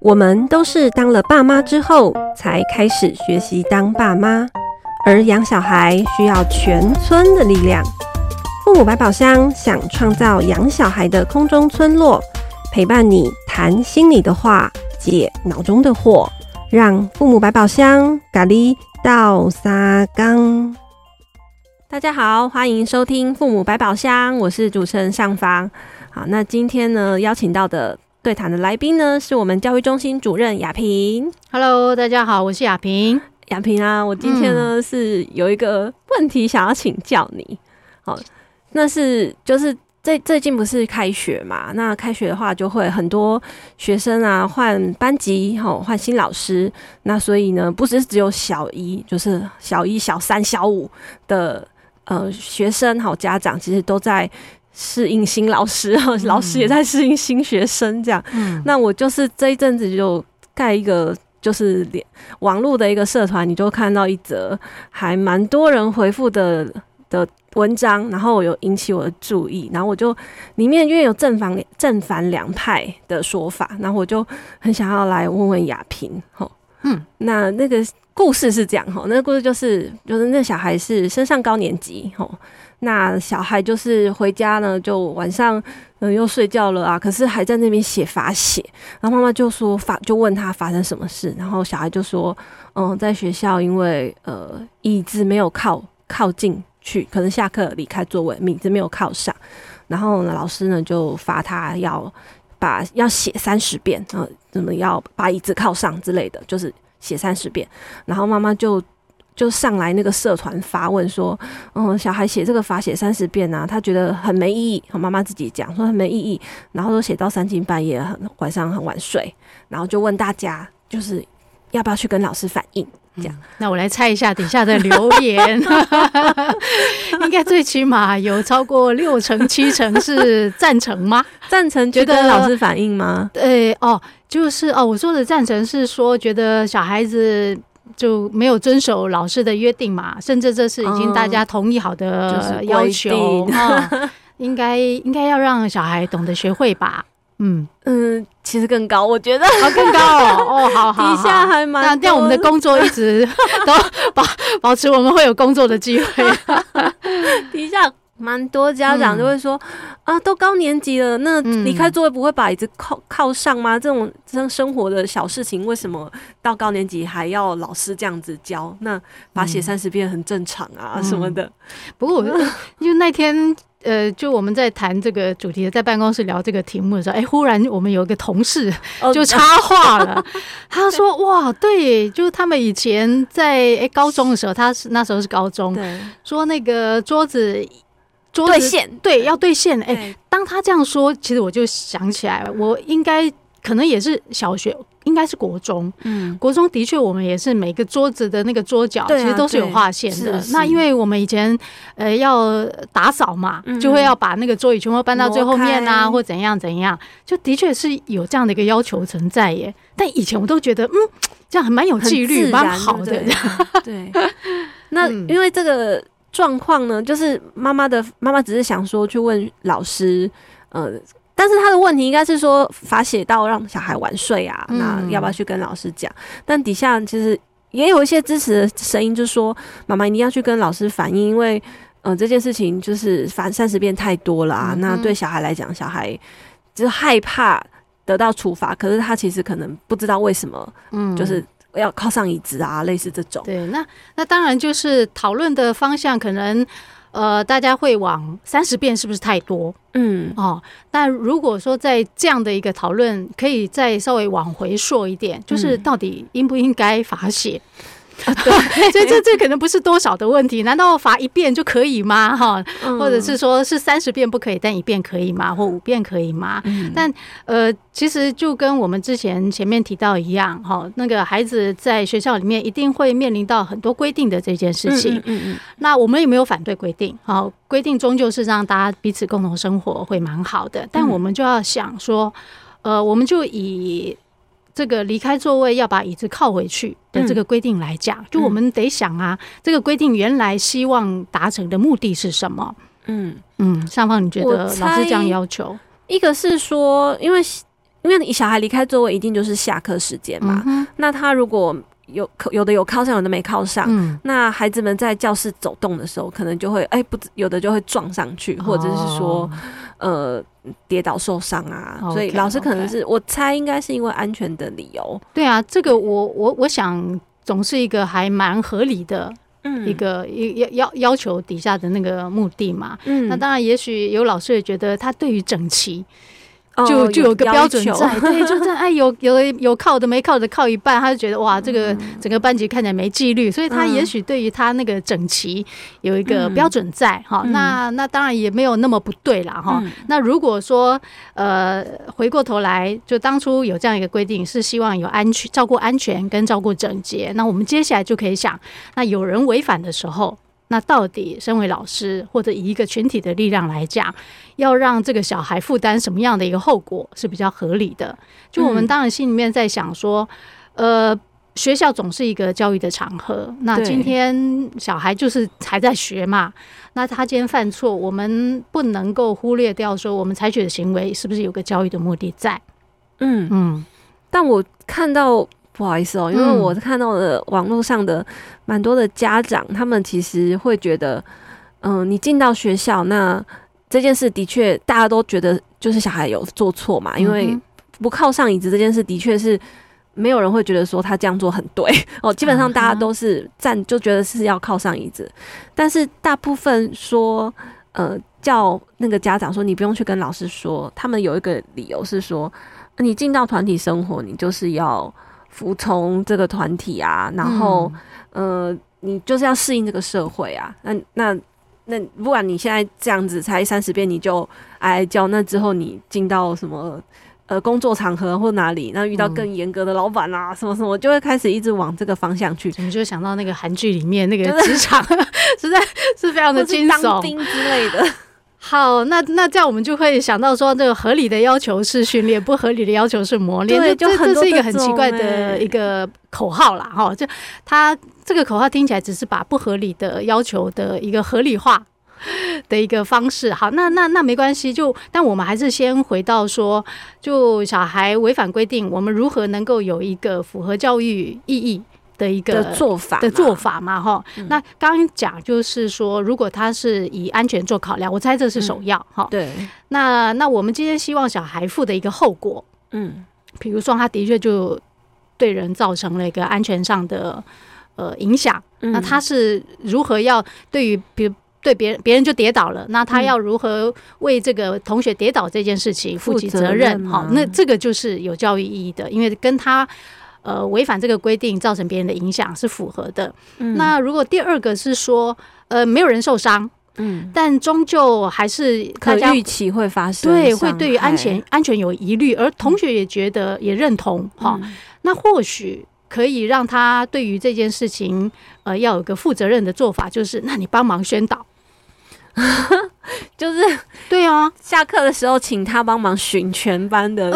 我们都是当了爸妈之后才开始学习当爸妈，而养小孩需要全村的力量。父母百宝箱想创造养小孩的空中村落，陪伴你谈心里的话，解脑中的惑，让父母百宝箱咖喱到沙缸。大家好，欢迎收听父母百宝箱，我是主持人尚方。好，那今天呢，邀请到的。对谈的来宾呢，是我们教育中心主任雅萍。Hello，大家好，我是雅萍。雅萍啊，我今天呢、嗯、是有一个问题想要请教你。好，那是就是最最近不是开学嘛？那开学的话，就会很多学生啊换班级，好换新老师。那所以呢，不是只有小一，就是小一、小三、小五的呃学生，好家长其实都在。适应新老师，老师也在适应新学生，这样。嗯，那我就是这一阵子就盖一个，就是连网络的一个社团，你就看到一则还蛮多人回复的的文章，然后有引起我的注意，然后我就里面因为有正反正反两派的说法，然后我就很想要来问问雅萍，吼，嗯，那那个故事是这样，吼，那个故事就是就是那小孩是升上高年级，吼。那小孩就是回家呢，就晚上嗯又睡觉了啊，可是还在那边写罚写，然后妈妈就说发就问他发生什么事，然后小孩就说嗯在学校因为呃椅子没有靠靠进去，可能下课离开座位，椅子没有靠上，然后呢老师呢就罚他要把要写三十遍啊，怎么要把椅子靠上之类的，就是写三十遍，然后妈妈就。就上来那个社团发问说，嗯，小孩写这个罚写三十遍啊，他觉得很没意义。妈妈自己讲说很没意义，然后都写到三更半夜，很晚上很晚睡，然后就问大家，就是要不要去跟老师反映？这样、嗯，那我来猜一下底下的留言，应该最起码有超过六成七成是赞成吗？赞成觉得跟老师反映吗？对哦，就是哦，我说的赞成是说觉得小孩子。就没有遵守老师的约定嘛，甚至这是已经大家同意好的要求，应该应该要让小孩懂得学会吧？嗯嗯，其实更高，我觉得啊更高哦。哦，好 好，底下还蛮这样，我们的工作一直 都保保持，我们会有工作的机会。底下。蛮多家长就会说、嗯、啊，都高年级了，那离开座位不会把椅子靠靠上吗？这种这样生活的小事情，为什么到高年级还要老师这样子教？那把写三十遍很正常啊，嗯、什么的。不过我因为那天呃，就我们在谈这个主题，在办公室聊这个题目的时候，哎、欸，忽然我们有一个同事就 插话了，他说：“ 哇，对，就是他们以前在哎、欸、高中的时候，他是那时候是高中，对，说那个桌子。”兑现对，要对线。哎、欸，当他这样说，其实我就想起来，我应该可能也是小学，应该是国中。嗯，国中的确，我们也是每个桌子的那个桌角，其实都是有划线的。那因为我们以前呃要打扫嘛，就会要把那个桌椅全部搬到最后面啊，或怎样怎样，就的确是有这样的一个要求存在耶。但以前我都觉得，嗯，这样还蛮有纪律，蛮好的。对，那 因为这个。状况呢，就是妈妈的妈妈只是想说去问老师，呃，但是他的问题应该是说罚写到让小孩晚睡啊，嗯、那要不要去跟老师讲？但底下其实也有一些支持的声音，就是说妈妈一定要去跟老师反映，因为呃这件事情就是反三十遍太多了啊，嗯、那对小孩来讲，小孩就是害怕得到处罚，可是他其实可能不知道为什么，嗯，就是。要靠上椅子啊，类似这种。对，那那当然就是讨论的方向，可能呃，大家会往三十遍是不是太多？嗯，哦，那如果说在这样的一个讨论，可以再稍微往回溯一点，就是到底应不应该罚写？对，所以这这可能不是多少的问题，难道罚一遍就可以吗？哈，或者是说是三十遍不可以，但一遍可以吗？或五遍可以吗？嗯、但呃，其实就跟我们之前前面提到一样，哈，那个孩子在学校里面一定会面临到很多规定的这件事情。嗯嗯，嗯。那我们也没有反对规定，好，规定终究是让大家彼此共同生活会蛮好的，但我们就要想说，呃，我们就以。这个离开座位要把椅子靠回去的这个规定来讲，就我们得想啊，这个规定原来希望达成的目的是什么？嗯。嗯，上方，你觉得老师这样要求？一个是说，因为因为你小孩离开座位，一定就是下课时间嘛。嗯、那他如果有有的有靠上，有的没靠上，嗯、那孩子们在教室走动的时候，可能就会哎、欸，不有的就会撞上去，或者是说、哦、呃跌倒受伤啊。Okay, 所以老师可能是.我猜应该是因为安全的理由。对啊，这个我我我想总是一个还蛮合理的。嗯，一个要要要求底下的那个目的嘛，嗯，那当然，也许有老师也觉得他对于整齐。就就有个标准在，对，就在哎，有有有靠的没靠的靠一半，他就觉得哇，这个整个班级看起来没纪律，所以他也许对于他那个整齐有一个标准在哈。那那当然也没有那么不对啦哈。那如果说呃回过头来，就当初有这样一个规定，是希望有安全照顾安全跟照顾整洁，那我们接下来就可以想，那有人违反的时候。那到底身为老师，或者以一个群体的力量来讲，要让这个小孩负担什么样的一个后果是比较合理的？就我们当然心里面在想说，呃，学校总是一个教育的场合。那今天小孩就是还在学嘛，那他今天犯错，我们不能够忽略掉说，我们采取的行为是不是有个教育的目的在？嗯嗯，但我看到。不好意思哦，因为我看到的网络上的蛮多的家长，他们其实会觉得，嗯，你进到学校，那这件事的确大家都觉得就是小孩有做错嘛，因为不靠上椅子这件事的确是没有人会觉得说他这样做很对。哦，基本上大家都是站就觉得是要靠上椅子，但是大部分说，呃，叫那个家长说你不用去跟老师说，他们有一个理由是说，你进到团体生活，你就是要。服从这个团体啊，然后，嗯、呃，你就是要适应这个社会啊。那那那，不管你现在这样子才三十遍，你就哀哀叫。那之后你进到什么呃工作场合或哪里，那遇到更严格的老板啊，嗯、什么什么，就会开始一直往这个方向去。你就想到那个韩剧里面那个 职场，实在是非常的惊悚，当兵之类的。好，那那这样我们就会想到说，这个合理的要求是训练，不合理的要求是磨练。对，就这是一个很奇怪的一个口号啦，哈。就他这个口号听起来只是把不合理的要求的一个合理化的一个方式。好，那那那没关系，就但我们还是先回到说，就小孩违反规定，我们如何能够有一个符合教育意义的一个做法的做法嘛，哈。那刚刚讲就是说，如果他是以安全做考量，我猜这是首要，哈。对。那那我们今天希望小孩负的一个后果，嗯，比如说他的确就对人造成了一个安全上的呃影响，那他是如何要对于比如对别人别人就跌倒了，那他要如何为这个同学跌倒这件事情负起责任？好，那这个就是有教育意义的，因为跟他。呃，违反这个规定造成别人的影响是符合的。嗯、那如果第二个是说，呃，没有人受伤，嗯，但终究还是可预期会发生，对，会对于安全安全有疑虑，而同学也觉得也认同，哈、嗯，那或许可以让他对于这件事情，呃，要有个负责任的做法，就是，那你帮忙宣导。下课的时候请他帮忙巡全班的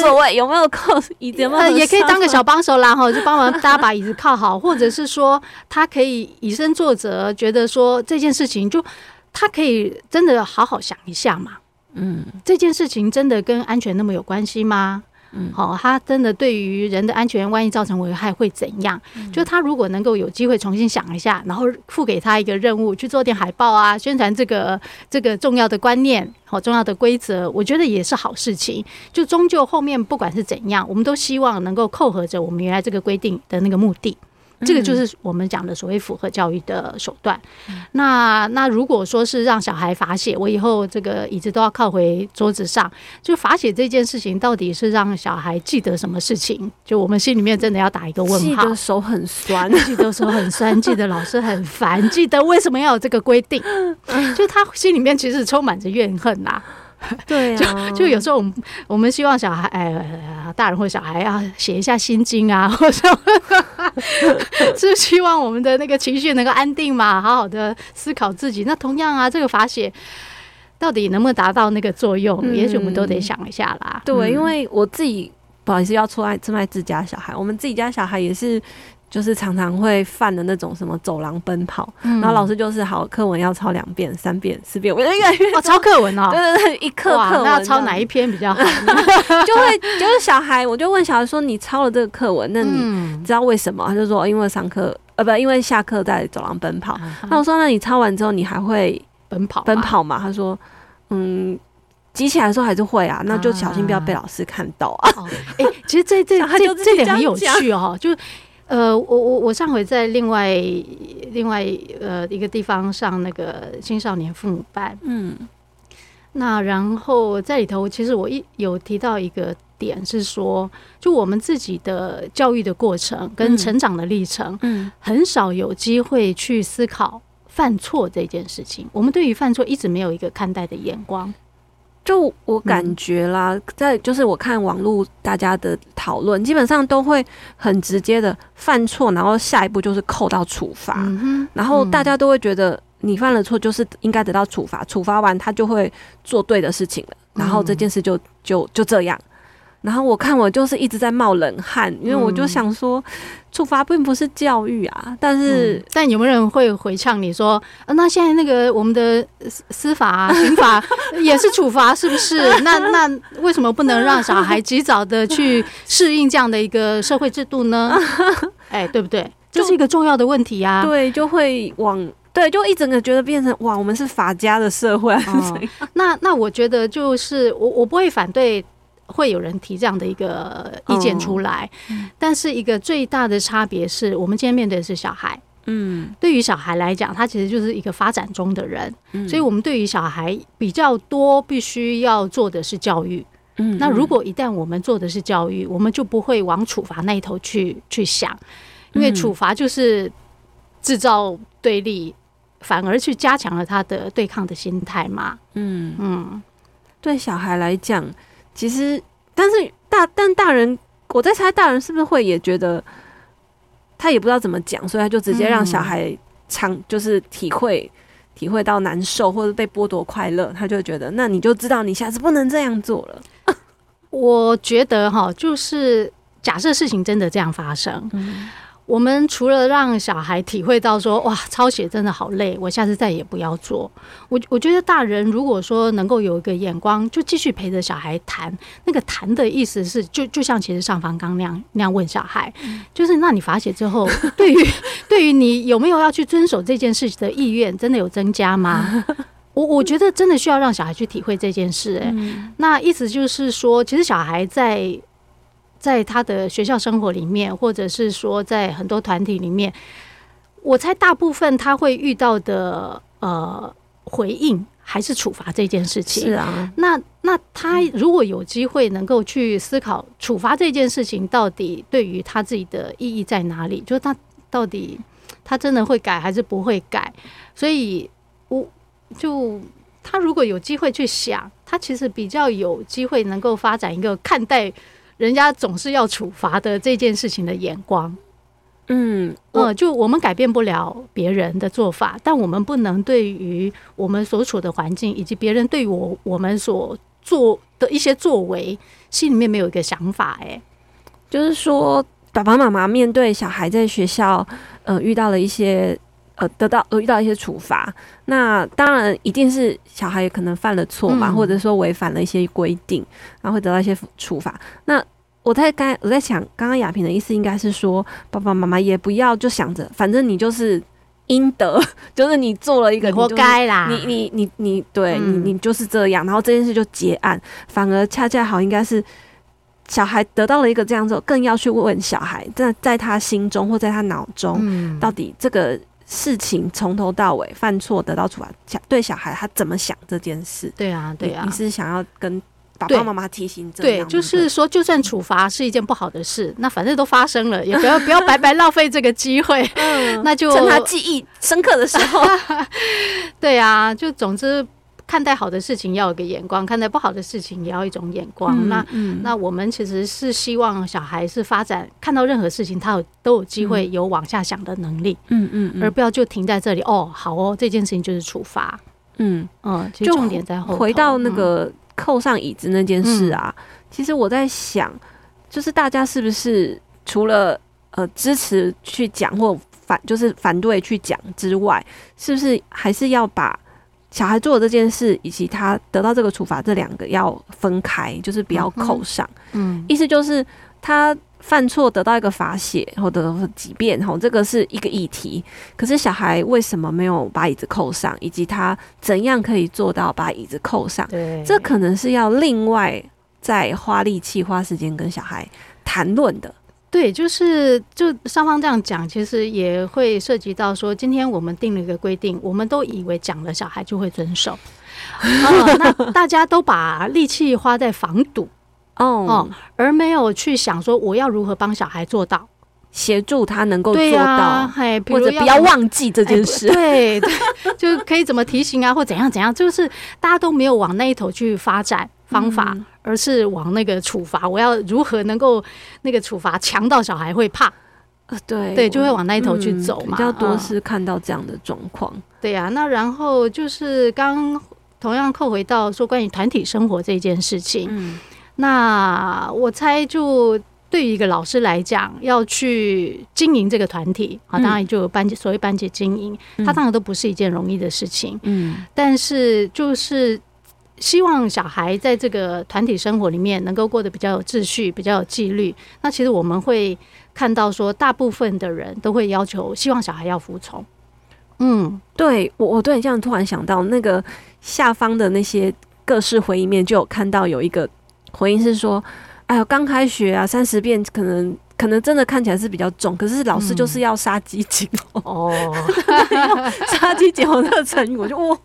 座位，呃、有没有靠椅子？有没有？也可以当个小帮手啦，哈，就帮忙大家把椅子靠好，或者是说他可以以身作则，觉得说这件事情就他可以真的好好想一下嘛。嗯，这件事情真的跟安全那么有关系吗？嗯，好，他真的对于人的安全，万一造成危害会怎样？嗯、就他如果能够有机会重新想一下，然后付给他一个任务，去做点海报啊，宣传这个这个重要的观念，好重要的规则，我觉得也是好事情。就终究后面不管是怎样，我们都希望能够扣合着我们原来这个规定的那个目的。这个就是我们讲的所谓符合教育的手段。嗯、那那如果说是让小孩罚写，我以后这个椅子都要靠回桌子上，就罚写这件事情，到底是让小孩记得什么事情？就我们心里面真的要打一个问号。记得手很酸，记得手很酸，记得老师很烦，记得为什么要有这个规定？就他心里面其实充满着怨恨呐、啊。对、啊，就就有时候我们我们希望小孩，哎，大人或小孩要写一下心经啊，或者是希望我们的那个情绪能够安定嘛，好好的思考自己。那同样啊，这个法写到底能不能达到那个作用，嗯、也许我们都得想一下啦。对，因为我自己不好意思要出来出卖自家小孩，我们自己家小孩也是。就是常常会犯的那种什么走廊奔跑，嗯、然后老师就是好课文要抄两遍、三遍、四遍，我觉得越来越哦，抄课文哦，对对对，一课课文那要抄哪一篇比较好？就会就是小孩，我就问小孩说：“你抄了这个课文，那你知道为什么？”他就说：“因为上课呃不，因为下课在走廊奔跑。嗯”那我说：“那你抄完之后，你还会奔跑奔跑吗？”他说：“嗯。”集起来的时候还是会啊，那就小心不要被老师看到啊。哎、啊欸，其实这这 这这点很有趣哦。就呃，我我我上回在另外另外呃一个地方上那个青少年父母班，嗯，那然后在里头，其实我一有提到一个点是说，就我们自己的教育的过程跟成长的历程，嗯，很少有机会去思考犯错这件事情。我们对于犯错一直没有一个看待的眼光。就我感觉啦，在就是我看网络大家的讨论，基本上都会很直接的犯错，然后下一步就是扣到处罚，然后大家都会觉得你犯了错就是应该得到处罚，处罚完他就会做对的事情了，然后这件事就就就这样。然后我看我就是一直在冒冷汗，因为我就想说，处罚并不是教育啊。但是，嗯、但有没有人会回呛你说，啊，那现在那个我们的司法、啊、刑法也是处罚，是不是？那那为什么不能让小孩及早的去适应这样的一个社会制度呢？哎，对不对？这是一个重要的问题啊。对，就会往对，就一整个觉得变成哇，我们是法家的社会那那我觉得就是我我不会反对。会有人提这样的一个意见出来，嗯、但是一个最大的差别是我们今天面对的是小孩，嗯，对于小孩来讲，他其实就是一个发展中的人，嗯、所以我们对于小孩比较多必须要做的是教育，嗯，那如果一旦我们做的是教育，我们就不会往处罚那一头去去想，因为处罚就是制造对立，反而去加强了他的对抗的心态嘛，嗯。嗯，对小孩来讲。其实，但是大但大人，我在猜大人是不是会也觉得他也不知道怎么讲，所以他就直接让小孩尝，就是体会体会到难受或者被剥夺快乐，他就觉得那你就知道你下次不能这样做了。我觉得哈，就是假设事情真的这样发生。嗯我们除了让小孩体会到说哇，抄写真的好累，我下次再也不要做。我我觉得大人如果说能够有一个眼光，就继续陪着小孩谈。那个谈的意思是，就就像其实上方刚那样那样问小孩，就是那你罚写之后，对于对于你有没有要去遵守这件事情的意愿，真的有增加吗？我我觉得真的需要让小孩去体会这件事。哎，那意思就是说，其实小孩在。在他的学校生活里面，或者是说在很多团体里面，我猜大部分他会遇到的呃回应还是处罚这件事情。是啊，那那他如果有机会能够去思考处罚这件事情到底对于他自己的意义在哪里，就是他到底他真的会改还是不会改？所以我就他如果有机会去想，他其实比较有机会能够发展一个看待。人家总是要处罚的这件事情的眼光，嗯，呃，就我们改变不了别人的做法，但我们不能对于我们所处的环境以及别人对我我们所做的一些作为，心里面没有一个想法。哎，就是说，爸爸妈妈面对小孩在学校，呃，遇到了一些。呃，得到呃遇到一些处罚，那当然一定是小孩也可能犯了错嘛，嗯、或者说违反了一些规定，然后会得到一些处罚。那我在刚我在想，刚刚雅萍的意思应该是说，爸爸妈妈也不要就想着，反正你就是应得，就是你做了一个活该啦，你你你你对、嗯、你你就是这样，然后这件事就结案。反而恰恰好应该是小孩得到了一个这样子，更要去问小孩，在在他心中或在他脑中，嗯、到底这个。事情从头到尾犯错得到处罚，小对小孩他怎么想这件事？对啊，对啊，你是想要跟爸爸妈妈提醒这样？对，就是说，就算处罚是一件不好的事，那反正都发生了，也不要不要白白浪费这个机会。嗯，那就趁他记忆深刻的时候。对啊，就总之。看待好的事情要有个眼光，看待不好的事情也要一种眼光。嗯、那、嗯、那我们其实是希望小孩是发展，看到任何事情他有都有机会有往下想的能力。嗯嗯，嗯而不要就停在这里。哦，好哦，这件事情就是处罚。嗯嗯，重点在后。回到那个扣上椅子那件事啊，嗯、其实我在想，就是大家是不是除了呃支持去讲或反就是反对去讲之外，是不是还是要把小孩做的这件事以及他得到这个处罚这两个要分开，就是不要扣上。嗯，嗯，意思就是他。犯错得到一个罚写或者几遍，吼，这个是一个议题。可是小孩为什么没有把椅子扣上，以及他怎样可以做到把椅子扣上？对，这可能是要另外再花力气、花时间跟小孩谈论的。对，就是就上方这样讲，其实也会涉及到说，今天我们定了一个规定，我们都以为讲了小孩就会遵守，哦，那大家都把力气花在防堵。哦哦，而没有去想说我要如何帮小孩做到，协助他能够做到，嘿，或者不要忘记这件事，对对，就可以怎么提醒啊，或怎样怎样，就是大家都没有往那一头去发展方法，嗯、而是往那个处罚，我要如何能够那个处罚强到小孩会怕，呃，对对，就会往那一头去走嘛，嗯、比较多是看到这样的状况，对呀、啊，那然后就是刚同样扣回到说关于团体生活这件事情，嗯。那我猜，就对于一个老师来讲，要去经营这个团体啊，当然就有班级，所谓班级经营，它当然都不是一件容易的事情。嗯，但是就是希望小孩在这个团体生活里面能够过得比较有秩序，比较有纪律。那其实我们会看到说，大部分的人都会要求，希望小孩要服从。嗯，对我，我对这样突然想到，那个下方的那些各式回应面，就有看到有一个。回应是说：“哎呦，刚开学啊，三十遍可能可能真的看起来是比较重，可是老师就是要杀鸡儆猴。哦，杀鸡儆猴这个成语，我就哇，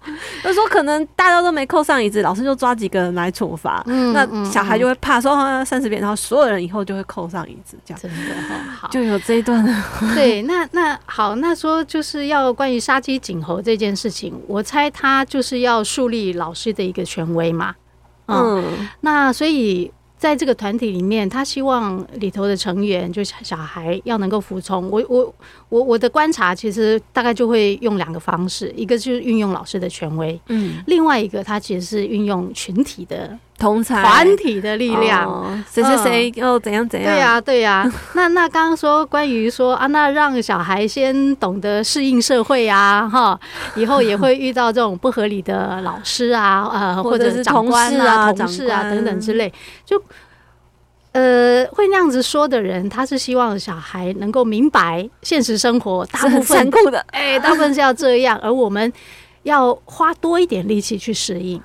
他说可能大家都没扣上椅子，老师就抓几个人来处罚，嗯、那小孩就会怕说三十遍，然后所有人以后就会扣上椅子，这样。真的好，就有这一段。对，那那好，那说就是要关于杀鸡儆猴这件事情，我猜他就是要树立老师的一个权威嘛。”嗯，那所以在这个团体里面，他希望里头的成员，就小孩要能够服从。我我我我的观察，其实大概就会用两个方式，一个就是运用老师的权威，嗯，另外一个他其实是运用群体的。同才团体的力量，谁谁谁又怎样怎样？对呀，对呀。那那刚刚说关于说啊，那让小孩先懂得适应社会啊，哈，以后也会遇到这种不合理的老师啊，呃，或者是长官啊、同事啊等等之类，就呃会那样子说的人，他是希望小孩能够明白现实生活大部分残酷的，哎，大部分是要这样，而我们要花多一点力气去适应。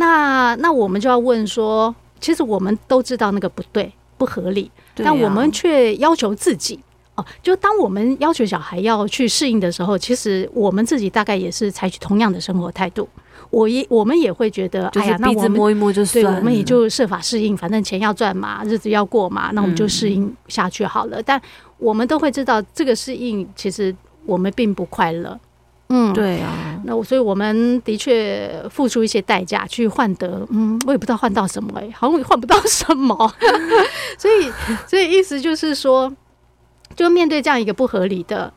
那那我们就要问说，其实我们都知道那个不对、不合理，但我们却要求自己哦。就当我们要求小孩要去适应的时候，其实我们自己大概也是采取同样的生活态度。我也我们也会觉得，哎呀，那我们摸一摸就算了，对，我们也就设法适应，反正钱要赚嘛，日子要过嘛，那我们就适应下去好了。但我们都会知道，这个适应其实我们并不快乐。嗯，对啊，那我所以我们的确付出一些代价去换得，嗯，我也不知道换到什么哎、欸，好像也换不到什么，所以所以意思就是说，就面对这样一个不合理的，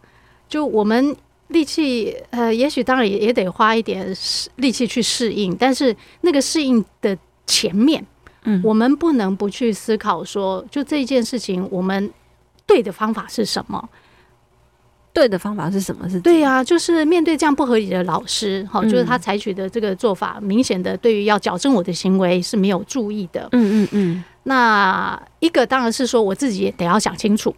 就我们力气呃，也许当然也也得花一点力气去适应，但是那个适应的前面，嗯，我们不能不去思考说，就这件事情，我们对的方法是什么？对的方法是什么？是对呀、啊，就是面对这样不合理的老师，哈、嗯，就是他采取的这个做法，明显的对于要矫正我的行为是没有注意的。嗯嗯嗯。那一个当然是说，我自己也得要想清楚，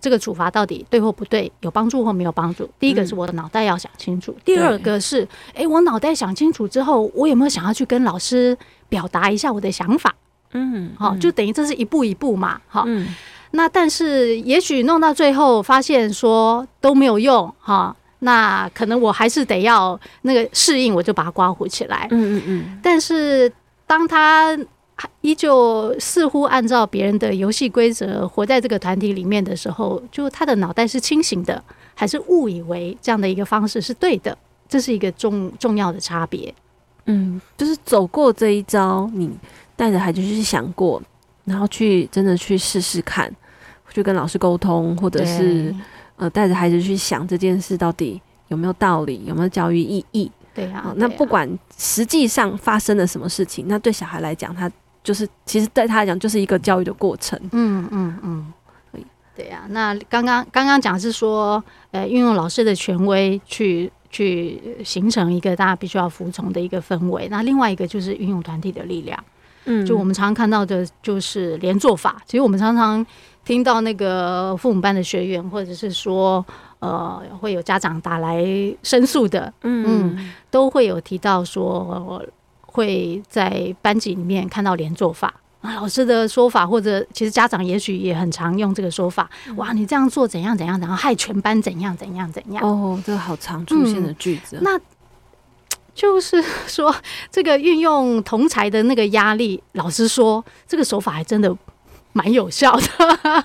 这个处罚到底对或不对，有帮助或没有帮助。第一个是我的脑袋要想清楚，嗯、第二个是，哎，我脑袋想清楚之后，我有没有想要去跟老师表达一下我的想法？嗯，好，就等于这是一步一步嘛，哈。嗯那但是也许弄到最后发现说都没有用哈，那可能我还是得要那个适应，我就把它刮胡起来。嗯嗯嗯。但是当他依旧似乎按照别人的游戏规则活在这个团体里面的时候，就他的脑袋是清醒的，还是误以为这样的一个方式是对的？这是一个重重要的差别。嗯，就是走过这一招，你带着孩子去想过，然后去真的去试试看。去跟老师沟通，或者是呃带着孩子去想这件事到底有没有道理，有没有教育意义？对啊，呃、那不管实际上发生了什么事情，那对小孩来讲，他就是其实对他来讲就是一个教育的过程。嗯嗯嗯。对呀、啊，那刚刚刚刚讲是说，呃，运用老师的权威去去形成一个大家必须要服从的一个氛围。那另外一个就是运用团体的力量，嗯，就我们常常看到的就是连坐法。其实我们常常听到那个父母班的学员，或者是说，呃，会有家长打来申诉的，嗯，嗯，都会有提到说会在班级里面看到连坐法。老师的说法，或者其实家长也许也很常用这个说法。哇，你这样做怎样怎样，然后害全班怎样怎样怎样。哦，这个好常出现的句子。嗯、那就是说，这个运用同才的那个压力，老师说这个手法还真的蛮有效的。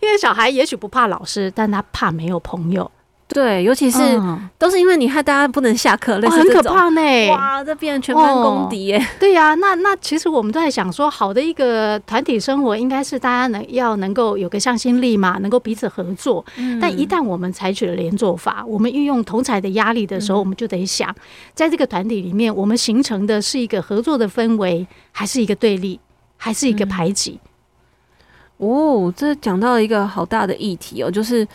因为小孩也许不怕老师，但他怕没有朋友。对，尤其是、嗯、都是因为你害大家不能下课，类似、哦、很可怕呢。哇，这变成全班公敌耶！对呀、啊，那那其实我们都在想说，好的一个团体生活，应该是大家能要能够有个向心力嘛，能够彼此合作。嗯、但一旦我们采取了连坐法，我们运用同侪的压力的时候，我们就得想，在这个团体里面，我们形成的是一个合作的氛围，还是一个对立，还是一个排挤？嗯、哦，这讲到了一个好大的议题哦，就是。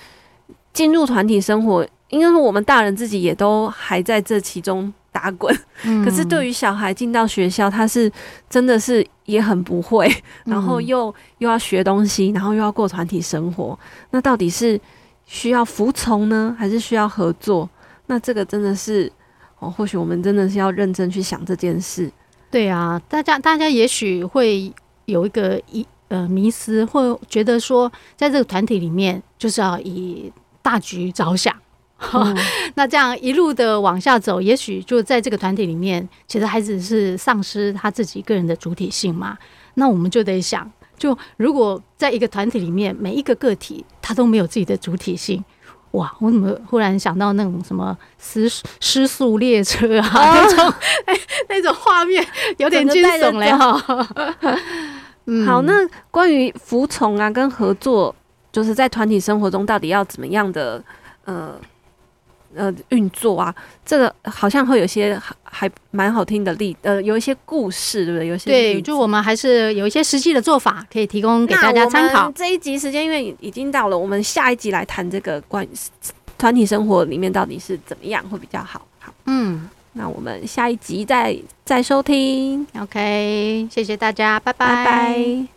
进入团体生活，应该说我们大人自己也都还在这其中打滚。嗯、可是对于小孩进到学校，他是真的是也很不会，然后又又要学东西，然后又要过团体生活。那到底是需要服从呢，还是需要合作？那这个真的是哦，或许我们真的是要认真去想这件事。对啊，大家大家也许会有一个一呃迷失，或觉得说，在这个团体里面就是要以。大局着想，嗯、那这样一路的往下走，也许就在这个团体里面，其实孩子是丧失他自己个人的主体性嘛。那我们就得想，就如果在一个团体里面，每一个个体他都没有自己的主体性，哇！我怎么忽然想到那种什么失失速列车啊，哦、那种 哎那种画面有点惊悚嘞哈。嗯，好，那关于服从啊跟合作。就是在团体生活中，到底要怎么样的呃呃运作啊？这个好像会有些还蛮好听的例，呃，有一些故事，对不对？有些对，就我们还是有一些实际的做法可以提供给大家参考。这一集时间因为已经到了，我们下一集来谈这个关于团体生活里面到底是怎么样会比较好。好，嗯，那我们下一集再再收听。OK，谢谢大家，拜拜。